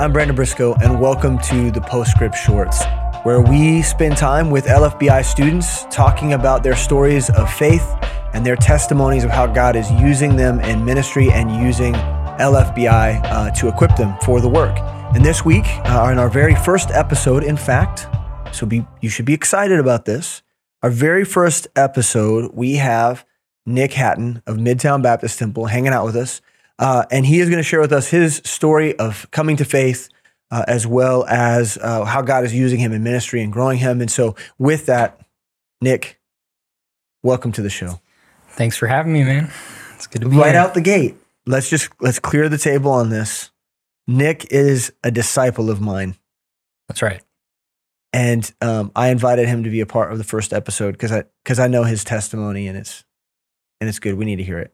I'm Brandon Briscoe, and welcome to the Postscript Shorts, where we spend time with LFBI students talking about their stories of faith and their testimonies of how God is using them in ministry and using LFBI uh, to equip them for the work. And this week, uh, in our very first episode, in fact, so be you should be excited about this. Our very first episode, we have Nick Hatton of Midtown Baptist Temple hanging out with us. Uh, and he is going to share with us his story of coming to faith, uh, as well as uh, how God is using him in ministry and growing him. And so, with that, Nick, welcome to the show. Thanks for having me, man. It's good to be Right here. out the gate, let's just let's clear the table on this. Nick is a disciple of mine, That's right. and um, I invited him to be a part of the first episode because I because I know his testimony and it's and it's good. We need to hear it.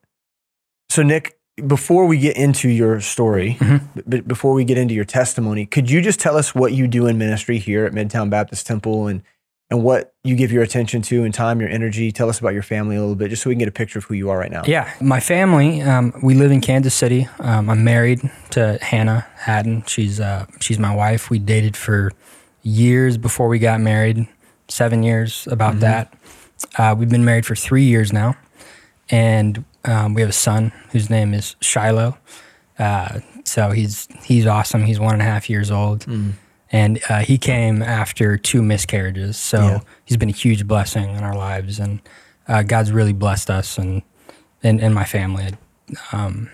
So, Nick, before we get into your story, Mhm. b- before we get into your testimony, could you just tell us what you do in ministry here at Midtown Baptist Temple and and what you give your attention to and time, your energy? Tell us about your family a little bit, just so we can get a picture of who you are right now. Yeah, my family. Um, we live in Kansas City. Um, I'm married to Hannah Hatton. She's uh, she's my wife. We dated for years before we got married. Seven years about that. Uh, we've been married for three years now, and um, we have a son whose name is Shiloh. Uh, so he's he's awesome. He's one and a half years old. and uh, he came after two miscarriages. So Yeah. he's been a huge blessing in our lives, and uh, God's really blessed us and and, and my family. Um,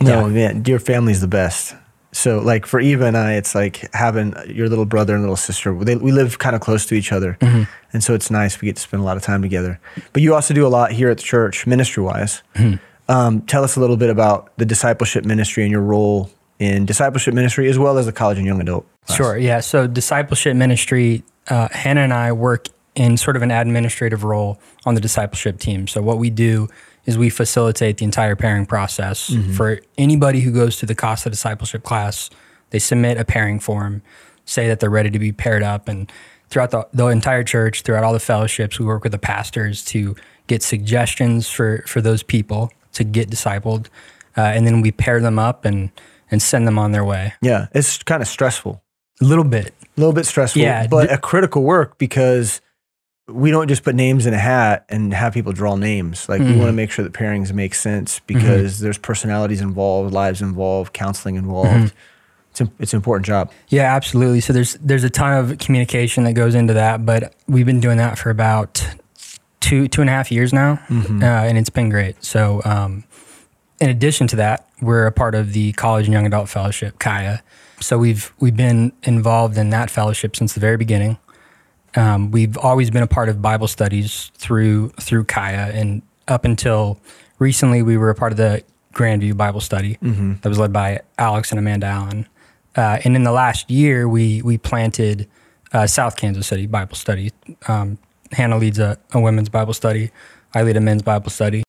No, Yeah. man, your family's the best. So, like for Eva and I, it's like having your little brother and little sister. They, we live kind of close to each other, Mm-hmm. and so it's nice. We get to spend a lot of time together. But you also do a lot here at the church, ministry wise. Mm-hmm. Um, tell us a little bit about the discipleship ministry and your role in discipleship ministry, as well as the college and young adult. class. Sure, yeah. So discipleship ministry, uh, Hannah and I work in sort of an administrative role on the discipleship team. So what we do is we facilitate the entire pairing process. For anybody who goes to the Costa discipleship class. They submit a pairing form, say that they're ready to be paired up, and throughout the, the entire church, throughout all the fellowships, we work with the pastors to get suggestions for for those people to get discipled, uh, and then we pair them up and and send them on their way. Yeah, it's kind of stressful, A little bit, a little bit stressful, Yeah, but d- a critical work because we don't just put names in a hat and have people draw names. Like we Mhm. want to make sure that pairings make sense because there's personalities involved, lives involved, counseling involved. Mm-hmm. It's, an- it's an important job. Yeah, absolutely. So there's there's a ton of communication that goes into that, but we've been doing that for about two two and a half years now, Mm-hmm. uh, and it's been great. So um, in addition to that, we're a part of the College and Young Adult Fellowship, Kaya. So we've we've been involved in that fellowship since the very beginning. Um, we've always been a part of Bible studies through through Kaya, and up until recently, we were a part of the Grandview Bible Study that was led by Alex and Amanda Allen. Uh, and in the last year, we we planted uh, South Kansas City Bible Study. Um, Hannah leads a, a women's Bible study. I lead a men's Bible study.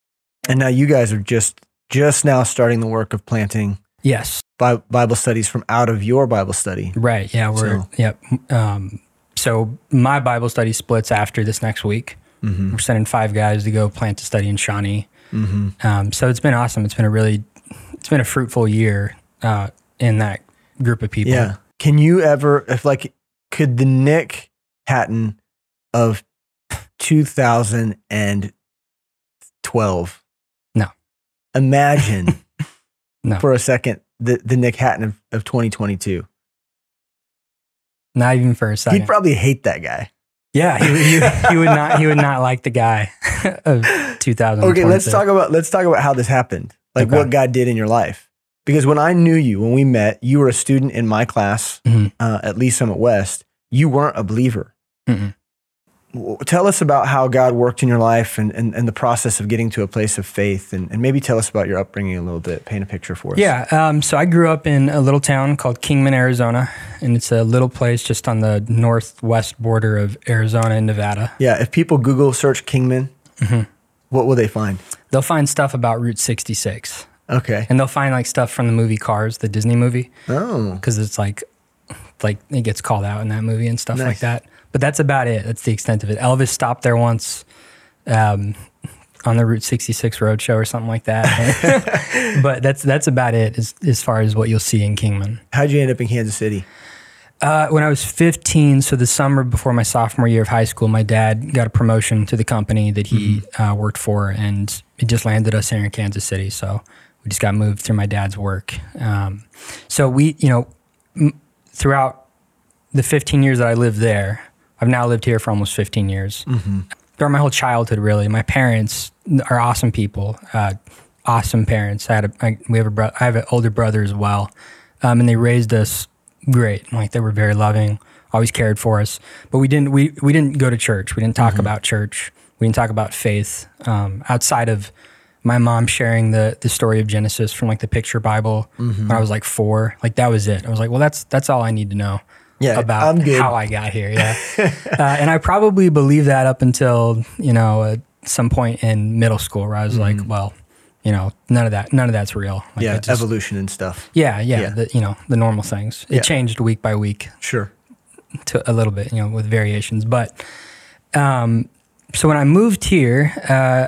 And now you guys are just just now starting the work of planting Yes, Bible studies from out of your Bible study. right. Yeah, we're So- yep. Um, so my Bible study splits after this next week. Mm-hmm. We're sending five guys to go plant a study in Shawnee. Mm-hmm. Um, so it's been awesome. It's been a really, it's been a fruitful year uh, in that group of people. Yeah. Can you ever, if like, could the Nick Hatton of 2012 No. imagine No. for a second the, the Nick Hatton of, of 2022? Not even for a second. He'd probably hate that guy. yeah, he, he, he would not. He would not like the guy of 2000. Okay, let's talk about let's talk about how this happened. Like Okay. what God did in your life. Because when I knew you, when we met, you were a student in my class Mhm. uh, at Lee's Summit West. You weren't a believer. Mm-mm. Tell us about how God worked in your life and, and, and the process of getting to a place of faith. And, and maybe tell us about your upbringing a little bit. Paint a picture for us. Yeah. Um, so I grew up in a little town called Kingman, Arizona, and it's a little place just on the northwest border of Arizona and Nevada. Yeah. If people Google search Kingman, Mm-hmm. what will they find? They'll find stuff about Route 66, Okay. and they'll find like stuff from the movie Cars, the Disney movie. Oh, because it's like like it gets called out in that movie and stuff like that. But that's about it. That's the extent of it. Elvis stopped there once. Um, on the Route 66 Roadshow or something like that. but that's that's about it as, as far as what you'll see in Kingman. How'd you end up in Kansas City? Uh, when I was 15, so the summer before my sophomore year of high school, my dad got a promotion to the company that he uh, worked for, and it just landed us here in Kansas City. So we just got moved through my dad's work. Um, so we, you know, m- throughout the 15 years that I lived there, I've now lived here for almost 15 years. Throughout my whole childhood, really, my parents are awesome people, uh, awesome parents. I had a, I, we have a bro- I have an older brother as well, um, and they raised us great. Like they were very loving, always cared for us. But we didn't we we didn't go to church. We didn't talk about church. We didn't talk about faith um, outside of my mom sharing the the story of Genesis from like the picture Bible when I was like four. Like that was it. I was like, well, that's that's all I need to know. Yeah, about I'm good. how I got here. Yeah, uh, and I probably believed that up until you know uh, some point in middle school where I was like, well, you know, none of that, none of that's real. Like, Mm-hmm. yeah, just- evolution and stuff. yeah, yeah, Yeah. The, you know, the normal things. It Yeah. changed week by week Sure. to a little bit, you know, with variations. But um, so when I moved here, uh,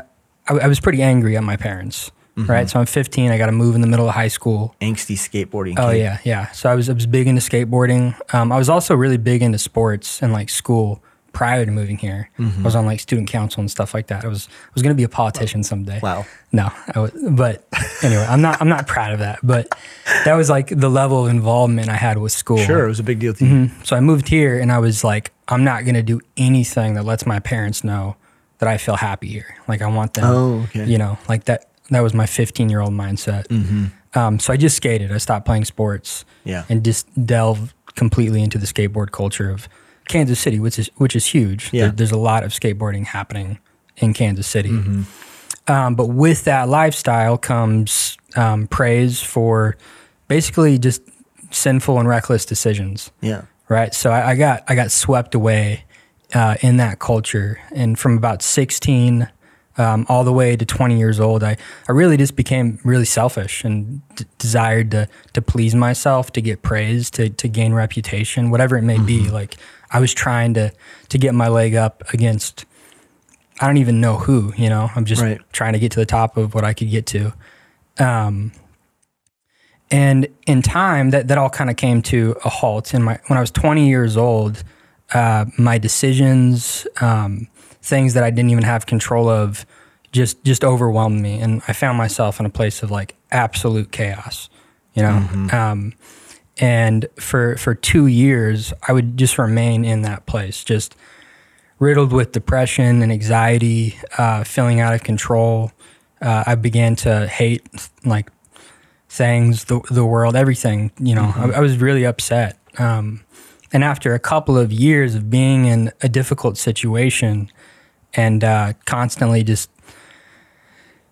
I, I was pretty angry at my parents. Mm-hmm. Right, so I'm 15. I got to move in the middle of high school. Angsty skateboarding. Oh kid. yeah, yeah. So I was I was big into skateboarding. Um, I was also really big into sports and like school prior to moving here. Mm-hmm. I was on like student council and stuff like that. I was I was gonna be a politician someday. Wow. No, I was, but anyway, I'm not I'm not proud of that. But that was like the level of involvement I had with school. Sure, it was a big deal to you. Mhm. So I moved here and I was like, I'm not gonna do anything that lets my parents know that I feel happy here. Like I want them. Oh, okay. You know, like that. That was my 15 year old mindset. Um, so I just skated. I stopped playing sports. Mm-hmm. Yeah. And just delved completely into the skateboard culture of Kansas City, which is which is huge. Yeah. There- there's a lot of skateboarding happening in Kansas City. Mm-hmm. Um, but with that lifestyle comes um, praise for basically just sinful and reckless decisions Yeah. right? So I, I got I got swept away uh, in that culture, and from about sixteen um, all the way to twenty years old, I, I really just became really selfish and d- desired to to please myself, to get praise, to to gain reputation, whatever it may be. Like I was trying to to get my leg up against. I don't even know who, you know. I'm just Right. trying to get to the top of what I could get to. Um, and in time, that, that all kind of came to a halt. In my when I was 20 years old, uh, my decisions, um, things that I didn't even have control of, just just overwhelmed me, and I found myself in a place of like absolute chaos. You know, um, and for for two years, I would just remain in that place, just riddled with depression and anxiety, uh, feeling out of control. Uh, I began to hate like things, the the world, everything. You know, I, I was really upset. Um, and after a couple of years of being in a difficult situation and uh, constantly just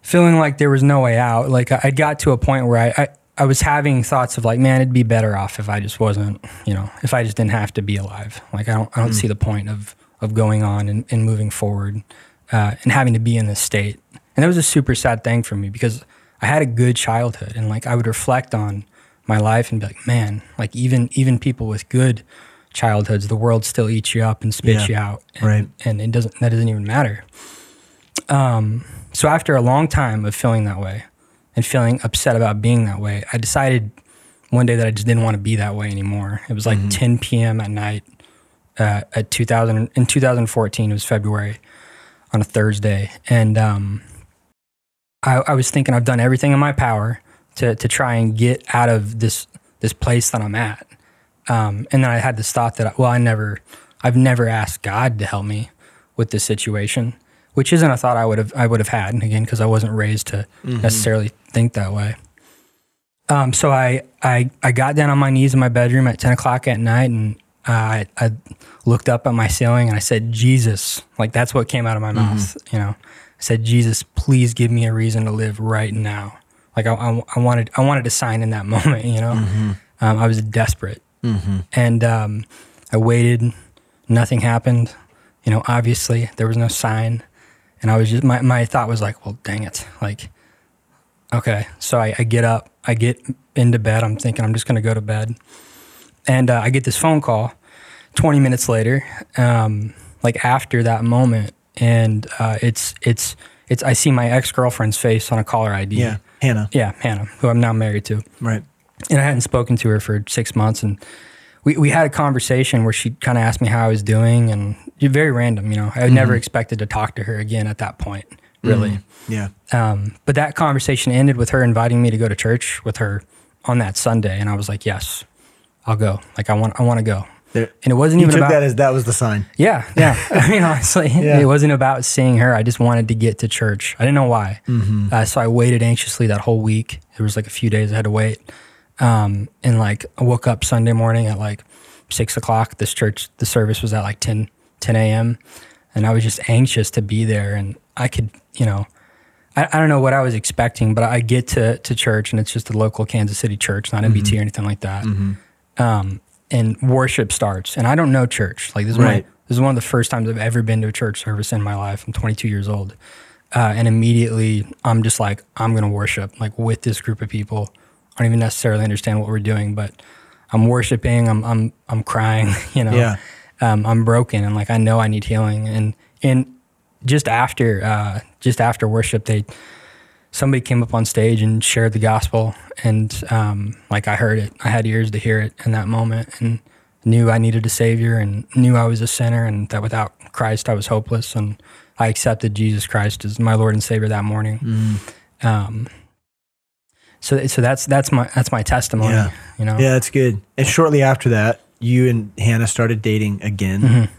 feeling like there was no way out, like I, I got to a point where I, I I was having thoughts of like, man, it'd be better off if I just wasn't, you know, if I just didn't have to be alive. Like I don't I don't see the point of of going on and, and moving forward uh, and having to be in this state. And that was a super sad thing for me because I had a good childhood and like I would reflect on my life and be like, man, like even even people with good childhoods, the world still eats you up and spits Yeah. you out. And, Right. And it doesn't that doesn't even matter. Um, so after a long time of feeling that way and feeling upset about being that way, I decided one day that I just didn't want to be that way anymore. It was like 10 p.m. at night uh, at 2000 in 2014. It was February on a Thursday, and um, I, I was thinking I've done everything in my power to to try and get out of this this place that I'm at. Um, and then I had this thought that well, I never, I've never asked God to help me with this situation, which isn't a thought I would have I would have had again because I wasn't raised to necessarily think that way. Um, so I, I I got down on my knees in my bedroom at ten o'clock at night, and uh, I, I looked up at my ceiling and I said, "Jesus!" Like that's what came out of my mouth. You know, I said, "Jesus, please give me a reason to live right now." Like I, I, I wanted I wanted a sign in that moment. You know, um, I was desperate, and um, I waited. Nothing happened. You know, obviously there was no sign, and I was just my my thought was like, "Well, dang it!" Like Okay. So I, I get up, I get into bed. I'm thinking I'm just going to go to bed. And uh, I get this phone call 20 minutes later, um, like after that moment. And uh, it's, it's, it's I see my ex girlfriend's face on a caller ID. Yeah, Hannah. yeah, Hannah, who I'm now married to, Right. And I hadn't spoken to her for six months, and we we had a conversation where she kind of asked me how I was doing, and very random, you know. I never expected to talk to her again at that point, really. Yeah. Um, but that conversation ended with her inviting me to go to church with her on that Sunday, and I was like, "Yes, I'll go. Like, I want, I want to go." There, And it wasn't you even took about that as that was the sign. yeah, yeah. I mean, honestly, Yeah. it wasn't about seeing her. I just wanted to get to church. I didn't know why. Mm-hmm. Uh, so I waited anxiously that whole week. There was like a few days I had to wait, um, and like I woke up Sunday morning at like six o'clock. This church, the service was at like 10, 10 a.m. And I was just anxious to be there. And I could, you know, I, I don't know what I was expecting, but I get to, to church and it's just a local Kansas City church, not MBT or anything like that. Um, and worship starts. And I don't know church. Like this is, Right. my, this is one of the first times I've ever been to a church service in my life. I'm 22 years old. Uh, and immediately I'm just like, I'm going to worship like with this group of people. I don't even necessarily understand what we're doing, but I'm worshiping. I'm, I'm, I'm crying, you know, Yeah. um, I'm broken and like, I know I need healing. And, and just after, uh, just after worship, they, somebody came up on stage and shared the gospel and, um, like I heard it, I had ears to hear it in that moment and knew I needed a savior and knew I was a sinner and that without Christ I was hopeless and I accepted Jesus Christ as my Lord and Savior that morning. Mm-hmm. Um, so, so that's that's my that's my testimony. Yeah. You know. Yeah, that's good. And shortly after that, you and Hannah started dating again. Mm-hmm.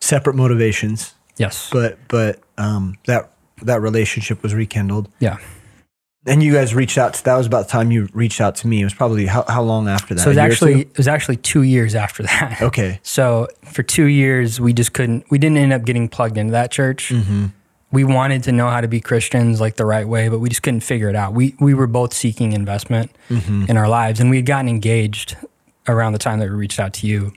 Separate motivations, Yes. but but um, that that relationship was rekindled. yeah. And you guys reached out. To, that was about the time you reached out to me. It was probably how, how long after that? So it was A year or actually two? it was actually two years after that. okay. So for two years we just couldn't we didn't end up getting plugged into that church. Mm-hmm. We wanted to know how to be Christians like the right way, but we just couldn't figure it out. We we were both seeking investment Mm-hmm. in our lives, and we had gotten engaged around the time that we reached out to you,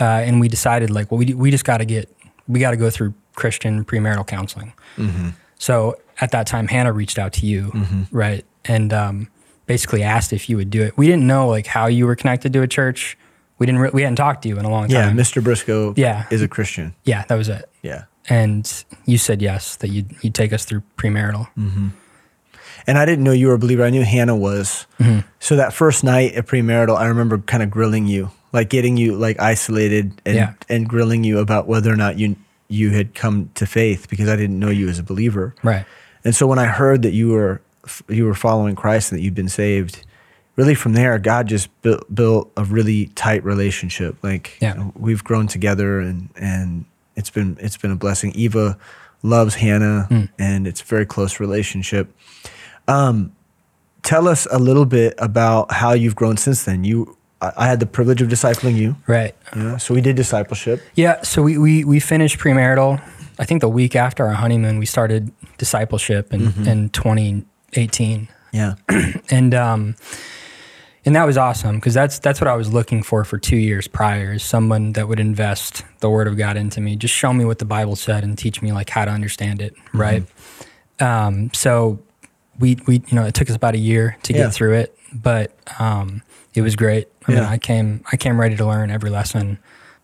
uh, and we decided like, well, we we just got to get we got to go through Christian premarital counseling. Mm-hmm. So at that time, Hannah reached out to you, right, and um, basically asked if you would do it. We didn't know like how you were connected to a church. We didn't. Re- we hadn't talked to you in a long time. Yeah. Mr. Briscoe. Yeah. is a Christian. Yeah, that was it. Yeah. And you said yes that you'd you'd take us through premarital. And I didn't know you were a believer. I knew Hannah was. Mm-hmm. So that first night at premarital, I remember kind of grilling you, like getting you like isolated and Yeah. and grilling you about whether or not you you had come to faith because I didn't know you as a believer. Right. And so when I heard that you were you were following Christ and that you'd been saved, really from there, God just built, built a really tight relationship. Like Yeah. you know, we've grown together, and and it's been it's been a blessing. Eva loves Hannah, Hmm. and it's a very close relationship. Um, tell us a little bit about how you've grown since then. You, I, I had the privilege of discipling you. Right. Know, so we did discipleship. Yeah. So we we we finished premarital. I think the week after our honeymoon, we started discipleship in in 2018. Yeah, and um and that was awesome because that's that's what I was looking for for two years prior is someone that would invest the word of God into me, just show me what the Bible said and teach me like how to understand it, right? Um, so we we you know it took us about a year to Yeah. get through it, but um, it was great. I mean, Yeah. I came I came ready to learn every lesson.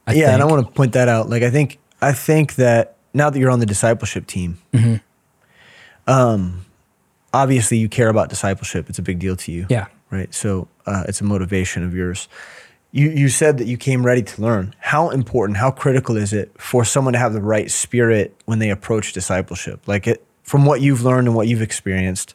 I yeah, and I want to point that out. Like I think I think that now that you're on the discipleship team, Mm-hmm. um, obviously you care about discipleship. It's a big deal to you. yeah. Right? So uh, it's a motivation of yours. You you said that you came ready to learn. How important, how critical is it for someone to have the right spirit when they approach discipleship? Like it from what you've learned and what you've experienced,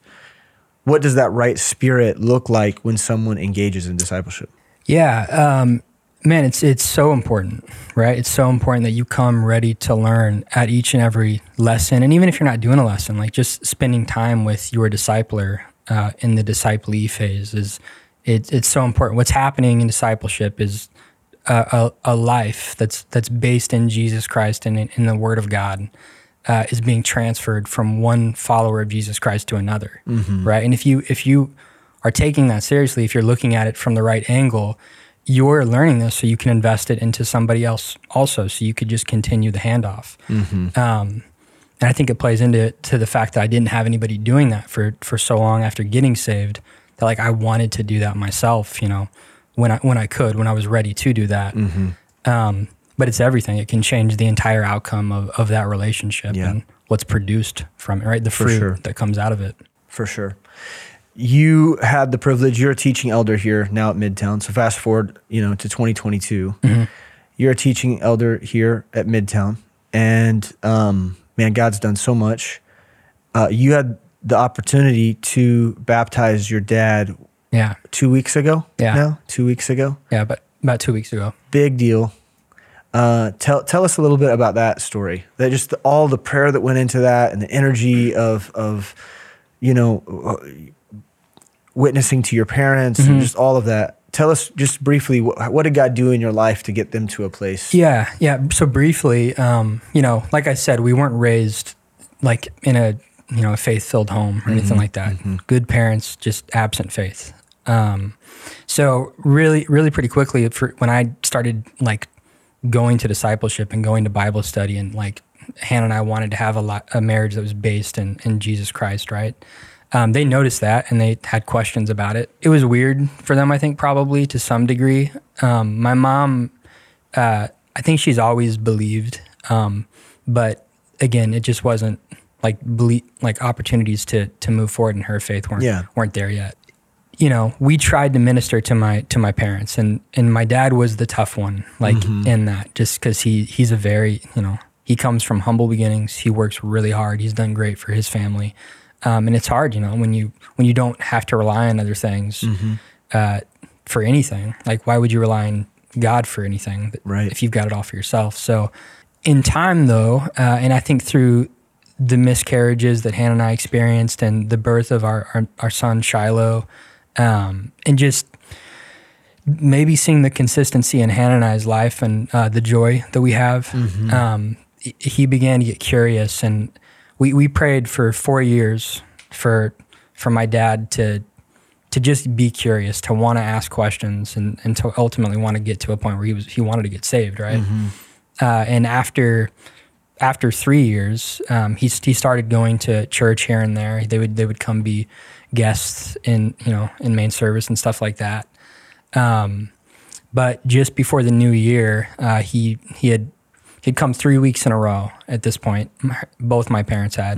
what does that right spirit look like when someone engages in discipleship? Yeah, um, man, it's it's so important, right? It's so important that you come ready to learn at each and every lesson, and even if you're not doing a lesson, like just spending time with your discipler uh, in the disciplee phase is it, it's so important. What's happening in discipleship is a, a, a life that's that's based in Jesus Christ and in, in the Word of God. Uh, is being transferred from one follower of Jesus Christ to another, right? And if you if you are taking that seriously, if you're looking at it from the right angle, you're learning this so you can invest it into somebody else also, so you could just continue the handoff. Um, and I think it plays into to the fact that I didn't have anybody doing that for for so long after getting saved that like I wanted to do that myself, you know, when I when I could, when I was ready to do that. Um, but it's everything. It can change the entire outcome of, of that relationship Yeah. and what's produced from it, right? The fruit sure. that comes out of it. for sure. You had the privilege. You're a teaching elder here now at Midtown. So fast forward, you know, to 2022. You're a teaching elder here at Midtown, and um, man, God's done so much. Uh, you had the opportunity to baptize your dad Yeah. two weeks ago. Yeah. now two weeks ago. Yeah. But about two weeks ago. Big deal. Uh, tell tell us a little bit about that story. That just the, all the prayer that went into that, and the energy of of you know uh, witnessing to your parents, Mm-hmm. and just all of that. Tell us just briefly what, what did God do in your life to get them to a place? Yeah, yeah. So briefly, um, you know, like I said, we weren't raised like in a you know a faith filled home or anything like that. Good parents, just absent faith. Um, so really, really pretty quickly, for when I started like going to discipleship and going to Bible study, and like Hannah and I wanted to have a lot a marriage that was based in in Jesus Christ, right? Um, they noticed that and they had questions about it. It was weird for them, I think, probably to some degree. Um, my mom uh, I think she's always believed, um, but again, it just wasn't like belie- like opportunities to to move forward in her faith weren't Yeah. weren't there yet. You know, we tried to minister to my to my parents, and and my dad was the tough one, like in that, just because he he's a very you know he comes from humble beginnings. He works really hard. He's done great for his family, um, and it's hard, you know, when you when you don't have to rely on other things uh, for anything. Like, why would you rely on God for anything Right. if you've got it all for yourself? So, in time, though, uh, and I think through the miscarriages that Hannah and I experienced and the birth of our, our, our son, Shiloh, um, and just maybe seeing the consistency in Hannah and I's life and uh, the joy that we have, um, he- he began to get curious, and we, we prayed for four years for for my dad to to just be curious, to want to ask questions, and, and to ultimately want to get to a point where he was he wanted to get saved, right? Uh, and after after three years, um, he he started going to church here and there. They would they would come be guests in you know in main service and stuff like that. Um, but just before the new year, uh, he he had he'd come three weeks in a row. At this point, both my parents had,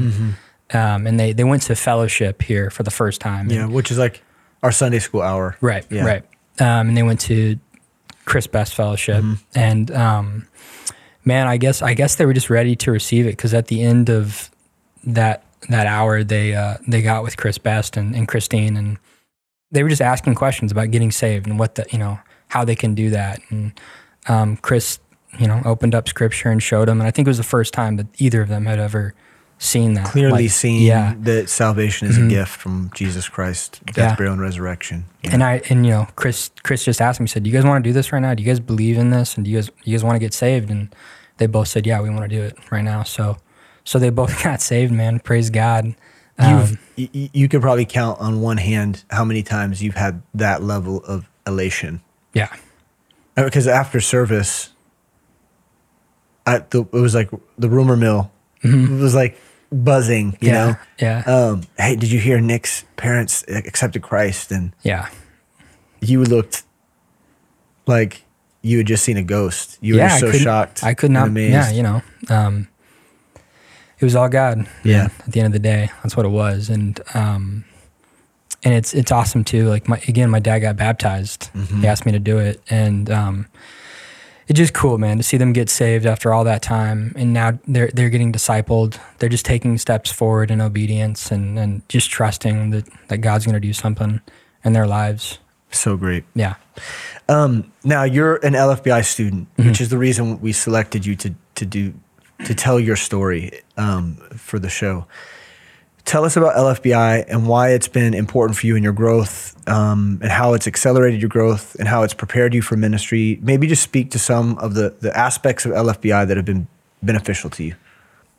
um, and they they went to fellowship here for the first time. Yeah, which is like our Sunday school hour. Right, Yeah. right. Um, and they went to Chris Best Fellowship, and um, man, I guess I guess they were just ready to receive it because at the end of that that hour, they uh, they got with Chris Best and, and Christine, and they were just asking questions about getting saved and what the you know how they can do that. And um, Chris, you know, opened up Scripture and showed them, and I think it was the first time that either of them had ever seen that Clearly Like, seeing Yeah, that salvation is a gift from Jesus Christ, death, Yeah. burial, and resurrection. Yeah. And I and you know Chris Chris just asked me said, "Do you guys want to do this right now? Do you guys believe in this? And do you guys you guys want to get saved?" And they both said, "Yeah, we want to do it right now." So so they both got saved, man. Praise God. Um, You've, y- y- you could probably count on one hand how many times you've had that level of elation. yeah, Because after service, I, the, it was like the rumor mill was like buzzing, you Mm-hmm. yeah, know? yeah, Um, hey, did you hear Nick's parents accepted Christ? And yeah, you looked like you had just seen a ghost. You yeah. were so couldn't- shocked. I could not. amazed. Yeah, you know, um, it was all God. Yeah. At the end of the day, that's what it was, and um, and it's it's awesome too. Like my again, my dad got baptized. Mm-hmm. He asked me to do it, and um, it's just cool, man, to see them get saved after all that time, and now they're they're getting discipled. They're just taking steps forward in obedience and and just trusting that that God's going to do something in their lives. So great. Yeah, Um, now you're an LFBI student, Mm-hmm. which is the reason we selected you to to do to tell your story um, for the show. Tell us about LFBI and why it's been important for you in your growth, um, and how it's accelerated your growth, and how it's prepared you for ministry. Maybe just speak to some of the the aspects of LFBI that have been beneficial to you.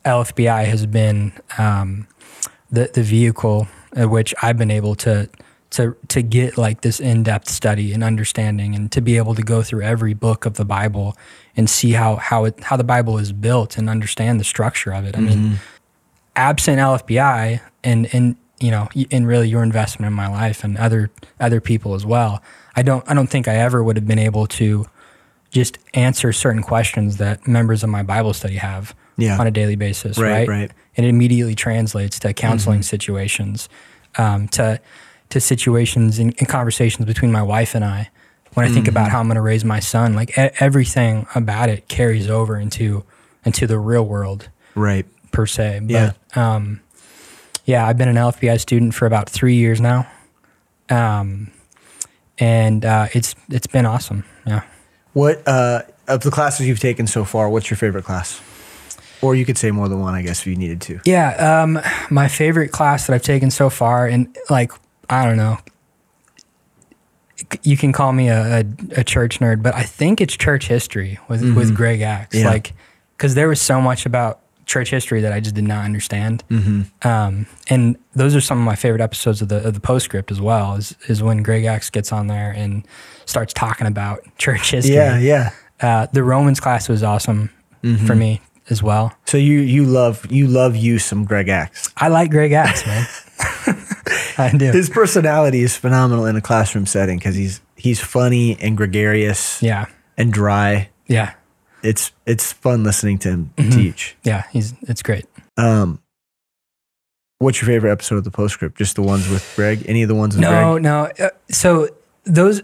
LFBI has been um, the the vehicle at which I've been able to to to get like this in depth study and understanding, and to be able to go through every book of the Bible and see how how it how the Bible is built and understand the structure of it. I mean, absent LFBI and and you know and really your investment in my life and other other people as well, I don't I don't think I ever would have been able to just answer certain questions that members of my Bible study have Yeah. on a daily basis, Right, right? right. And it immediately translates to counseling situations, um, to to situations and, and conversations between my wife and I. When I think about how I'm going to raise my son, like e- everything about it carries over into into the real world Right. Per se. But Yeah. um, yeah, I've been an LFBI student for about three years now, um, and uh, it's it's been awesome. Yeah. What uh, of the classes you've taken so far? What's your favorite class? Or you could say more than one, I guess, if you needed to. Yeah, um, my favorite class that I've taken so far, and like I don't know, you can call me a, a, a church nerd, but I think it's church history with with Greg Axe. Yeah. Like, because there was so much about church history that I just did not understand. Um, and those are some of my favorite episodes of the of the postscript as well. Is is when Greg Axe gets on there and starts talking about church history. Yeah, yeah. Uh, the Romans class was awesome for me as well. So you you love you love you some Greg Axe. I like Greg Axe, man. I do. His personality is phenomenal in a classroom setting because he's he's funny and gregarious yeah, and dry. yeah, It's it's fun listening to him Mm-hmm. teach. yeah. He's it's great. Um, what's your favorite episode of the postscript? Just the ones with Greg? Any of the ones with No, Greg? no. Uh, so those,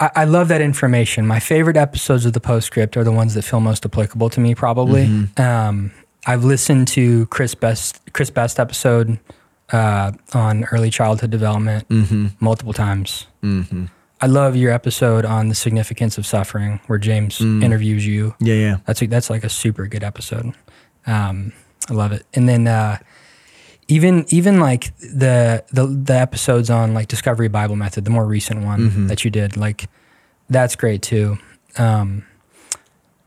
I, I love that information. My favorite episodes of the postscript are the ones that feel most applicable to me. Probably. Mm-hmm. Um, I've listened to Chris Best Chris Best episode uh, on early childhood development Mm-hmm. multiple times. I love your episode on the significance of suffering, where James Mm. interviews you. Yeah, yeah. That's a, that's like a super good episode. Um, I love it. And then uh, even even like the, the the episodes on like Discovery Bible Method, the more recent one Mm-hmm. that you did, like that's great too. Um,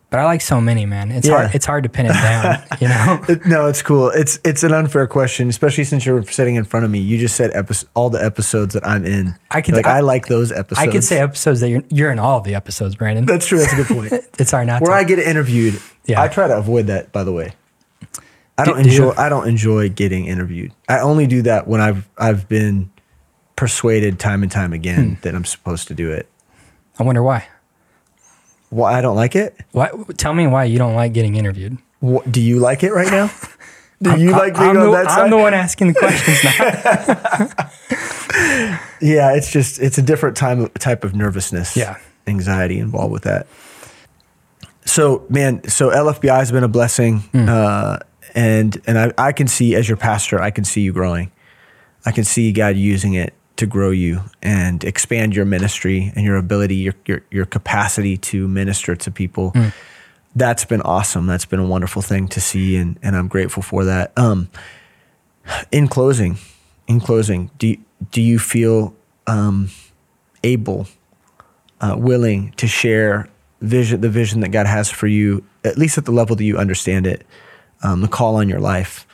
but I like so many, man. It's Yeah. hard. It's hard to pin it down. you know. No, it's cool. It's it's an unfair question, especially since you're sitting in front of me. You just said all the episodes that I'm in. I could- like. I, I- like those episodes. I could say episodes that you're you're in all of the episodes, Brandon. that's true. That's a good point. it's hard not Where to. I get interviewed, Yeah. I try to avoid that. By the way, I don't Do- do enjoy. I don't enjoy getting interviewed. I only do that when I've I've been persuaded time and time again Hmm. that I'm supposed to do it. I wonder why. Well, I don't like it. Why? Tell me why you don't like getting interviewed. What, do you like it right now? Do you like being I'm, on the, that side? I'm the one asking the questions now. Yeah, it's just it's a different time type of nervousness, Yeah. anxiety involved with that. So, man, so LFBI has been a blessing, Hmm. uh, and and I, I can see as your pastor, I can see you growing. I can see God using it to grow you and expand your ministry and your ability, your your your capacity to minister to people. Hmm. That's been awesome. That's been a wonderful thing to see, and and I'm grateful for that. Um, in closing, in closing, do you, do you feel um, able, uh, willing to share vision, the vision that God has for you, at least at the level that you understand it, um, the call on your life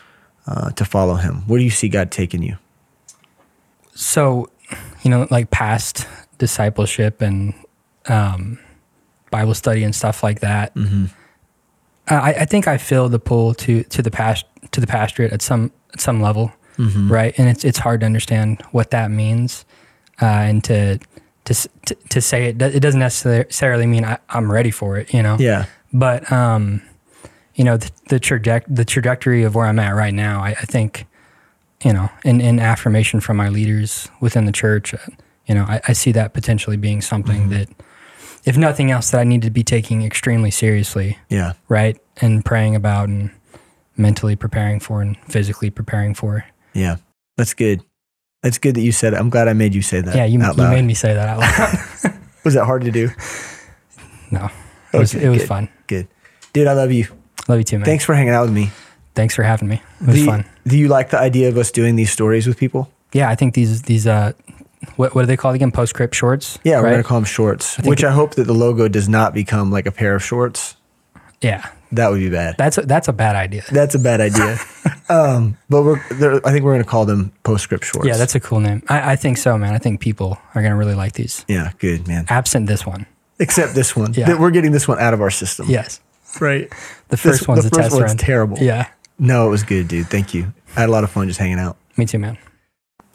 uh, to follow Him? Where do you see God taking you? So you know like past discipleship and um, bible study and stuff like that Mm-hmm. I, I think i feel the pull to to the past to the pastorate at some at some level Mm-hmm. right and it's it's hard to understand what that means uh, and to to, to to say it it doesn't necessarily mean I, i'm ready for it you know Yeah, but um, you know the, the traje- the trajectory of where I'm at right now, I, I think, you know, in, in affirmation from my leaders within the church, uh, you know, I, I see that potentially being something that, if nothing else, that I need to be taking extremely seriously, yeah, right, and praying about and mentally preparing for and physically preparing for. yeah. That's good. That's good that you said it. I'm glad I made you say that. yeah, you, you made me say that out loud. Was that hard to do? no, it was it was good. fun. Good, dude. I love you. Love you too, man. Thanks for hanging out with me. Thanks for having me. It was do, you, fun. do you like the idea of us doing these stories with people? Yeah, I think these these uh, what what are they call again? Postscript shorts. Yeah, we're gonna call them shorts. think which it- I hope that the logo does not become like a pair of shorts. Yeah, That would be bad. that's a, that's a bad idea. That's a bad idea. um, but we're, I think we're gonna call them postscript shorts. Yeah, that's a cool name. I, I think so, man. I think people are gonna really like these. yeah, good man. Absent this one, Except this one. Yeah. We're getting this one out of our system. yes. right. The first This- one's the a first test one's run. terrible. Yeah, No, it was good, dude. Thank you. I had a lot of fun just hanging out. me too, man.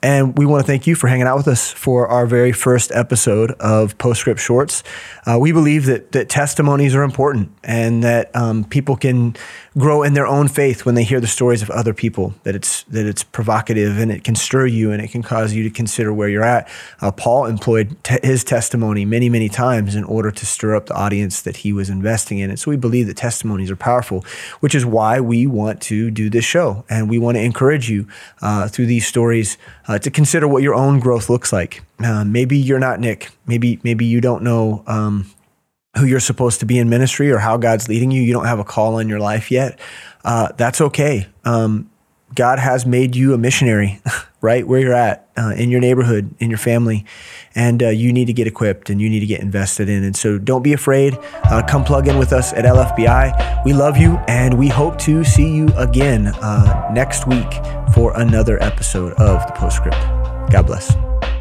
And we want to thank you for hanging out with us for our very first episode of Postscript Shorts. Uh, we believe that, that testimonies are important and that um, people can grow in their own faith when they hear the stories of other people, that it's, that it's provocative and it can stir you and it can cause you to consider where you're at. Uh, Paul employed te- his testimony many, many times in order to stir up the audience that he was investing in. And so we believe that testimonies are powerful, which is why we want to do this show. And we want to encourage you uh, through these stories uh, to consider what your own growth looks like. Uh, maybe you're not Nick. Maybe maybe you don't know um, who you're supposed to be in ministry or how God's leading you. You don't have a call in your life yet. Uh, that's okay. Um, God has made you a missionary, right where you're at, uh, in your neighborhood, in your family, and uh, you need to get equipped and you need to get invested in. And so, don't be afraid. Uh, come plug in with us at LFBI. We love you, and we hope to see you again uh, next week for another episode of the Postscript. God bless.